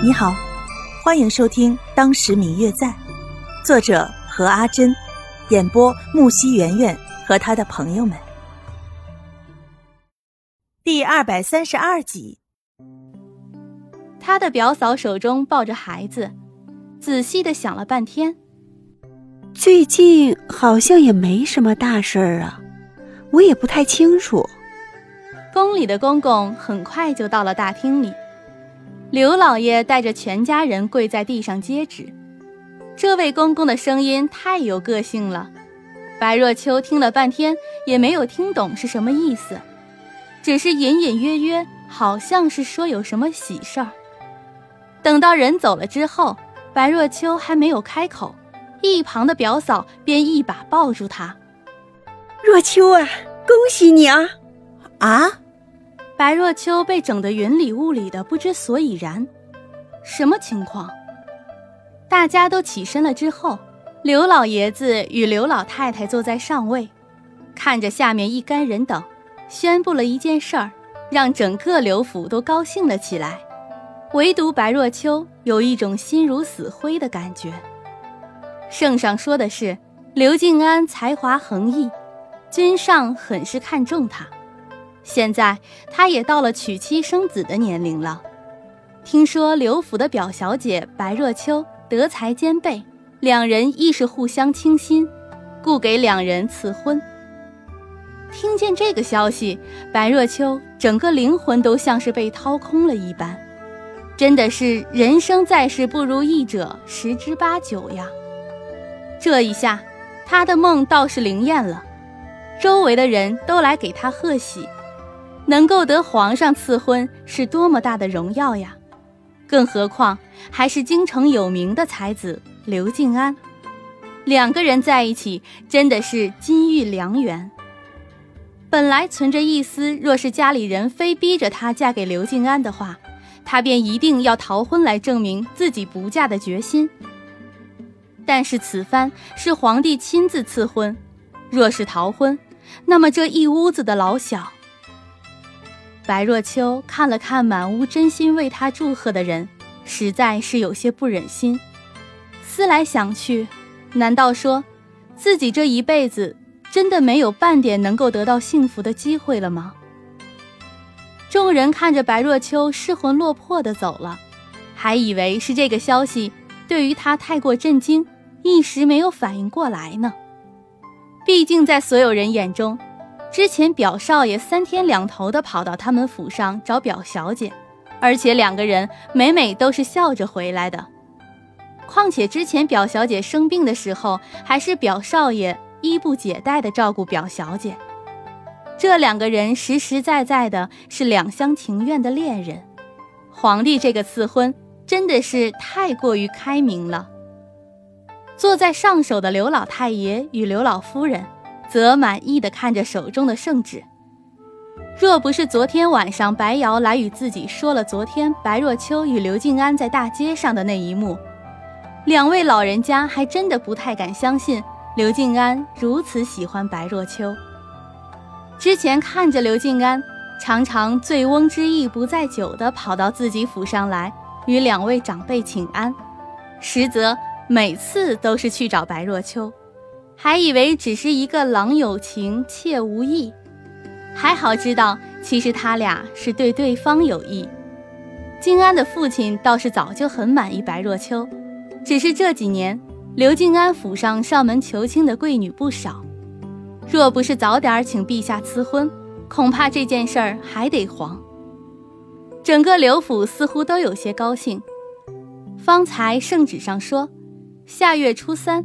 你好，欢迎收听《当时明月在》，作者何阿珍，演播木西圆圆和他的朋友们。第二百三十二集，他的表嫂手中抱着孩子，仔细的想了半天，最近好像也没什么大事儿啊，我也不太清楚。宫里的公公很快就到了大厅里。刘老爷带着全家人跪在地上接旨。这位公公的声音太有个性了，白若秋听了半天也没有听懂是什么意思，只是隐隐约约好像是说有什么喜事儿。等到人走了之后，白若秋还没有开口，一旁的表嫂便一把抱住他：“若秋啊，恭喜你啊！啊！”白若秋被整得云里雾里的，不知所以然。什么情况？大家都起身了之后，刘老爷子与刘老太太坐在上位，看着下面一干人等，宣布了一件事儿，让整个刘府都高兴了起来。唯独白若秋有一种心如死灰的感觉。圣上说的是，刘静安才华横溢，君上很是看重他。现在他也到了娶妻生子的年龄了。听说刘府的表小姐白若秋德才兼备，两人亦是互相倾心，故给两人赐婚。听见这个消息，白若秋整个灵魂都像是被掏空了一般，真的是人生在世不如意者十之八九呀。这一下，他的梦倒是灵验了，周围的人都来给他贺喜。能够得皇上赐婚是多么大的荣耀呀！更何况还是京城有名的才子刘静安，两个人在一起真的是金玉良缘。本来存着一丝，若是家里人非逼着她嫁给刘静安的话，她便一定要逃婚来证明自己不嫁的决心。但是此番是皇帝亲自赐婚，若是逃婚，那么这一屋子的老小。白若秋看了看满屋真心为他祝贺的人，实在是有些不忍心。思来想去，难道说自己这一辈子真的没有半点能够得到幸福的机会了吗？众人看着白若秋失魂落魄的走了，还以为是这个消息对于他太过震惊，一时没有反应过来呢。毕竟在所有人眼中。之前表少爷三天两头的跑到他们府上找表小姐，而且两个人每每都是笑着回来的。况且之前表小姐生病的时候，还是表少爷衣不解带的照顾表小姐。这两个人实实在在的是两厢情愿的恋人。皇帝这个赐婚真的是太过于开明了。坐在上首的刘老太爷与刘老夫人。则满意的看着手中的圣旨。若不是昨天晚上白瑶来与自己说了昨天白若秋与刘静安在大街上的那一幕，两位老人家还真的不太敢相信刘静安如此喜欢白若秋。之前看着刘静安常常醉翁之意不在酒的跑到自己府上来与两位长辈请安，实则每次都是去找白若秋。还以为只是一个郎有情妾无意，还好知道其实他俩是对对方有意。静安的父亲倒是早就很满意白若秋，只是这几年刘静安府上上门求亲的贵女不少，若不是早点请陛下赐婚，恐怕这件事儿还得黄。整个刘府似乎都有些高兴。方才圣旨上说，下月初三。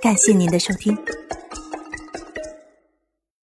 感谢您的收听。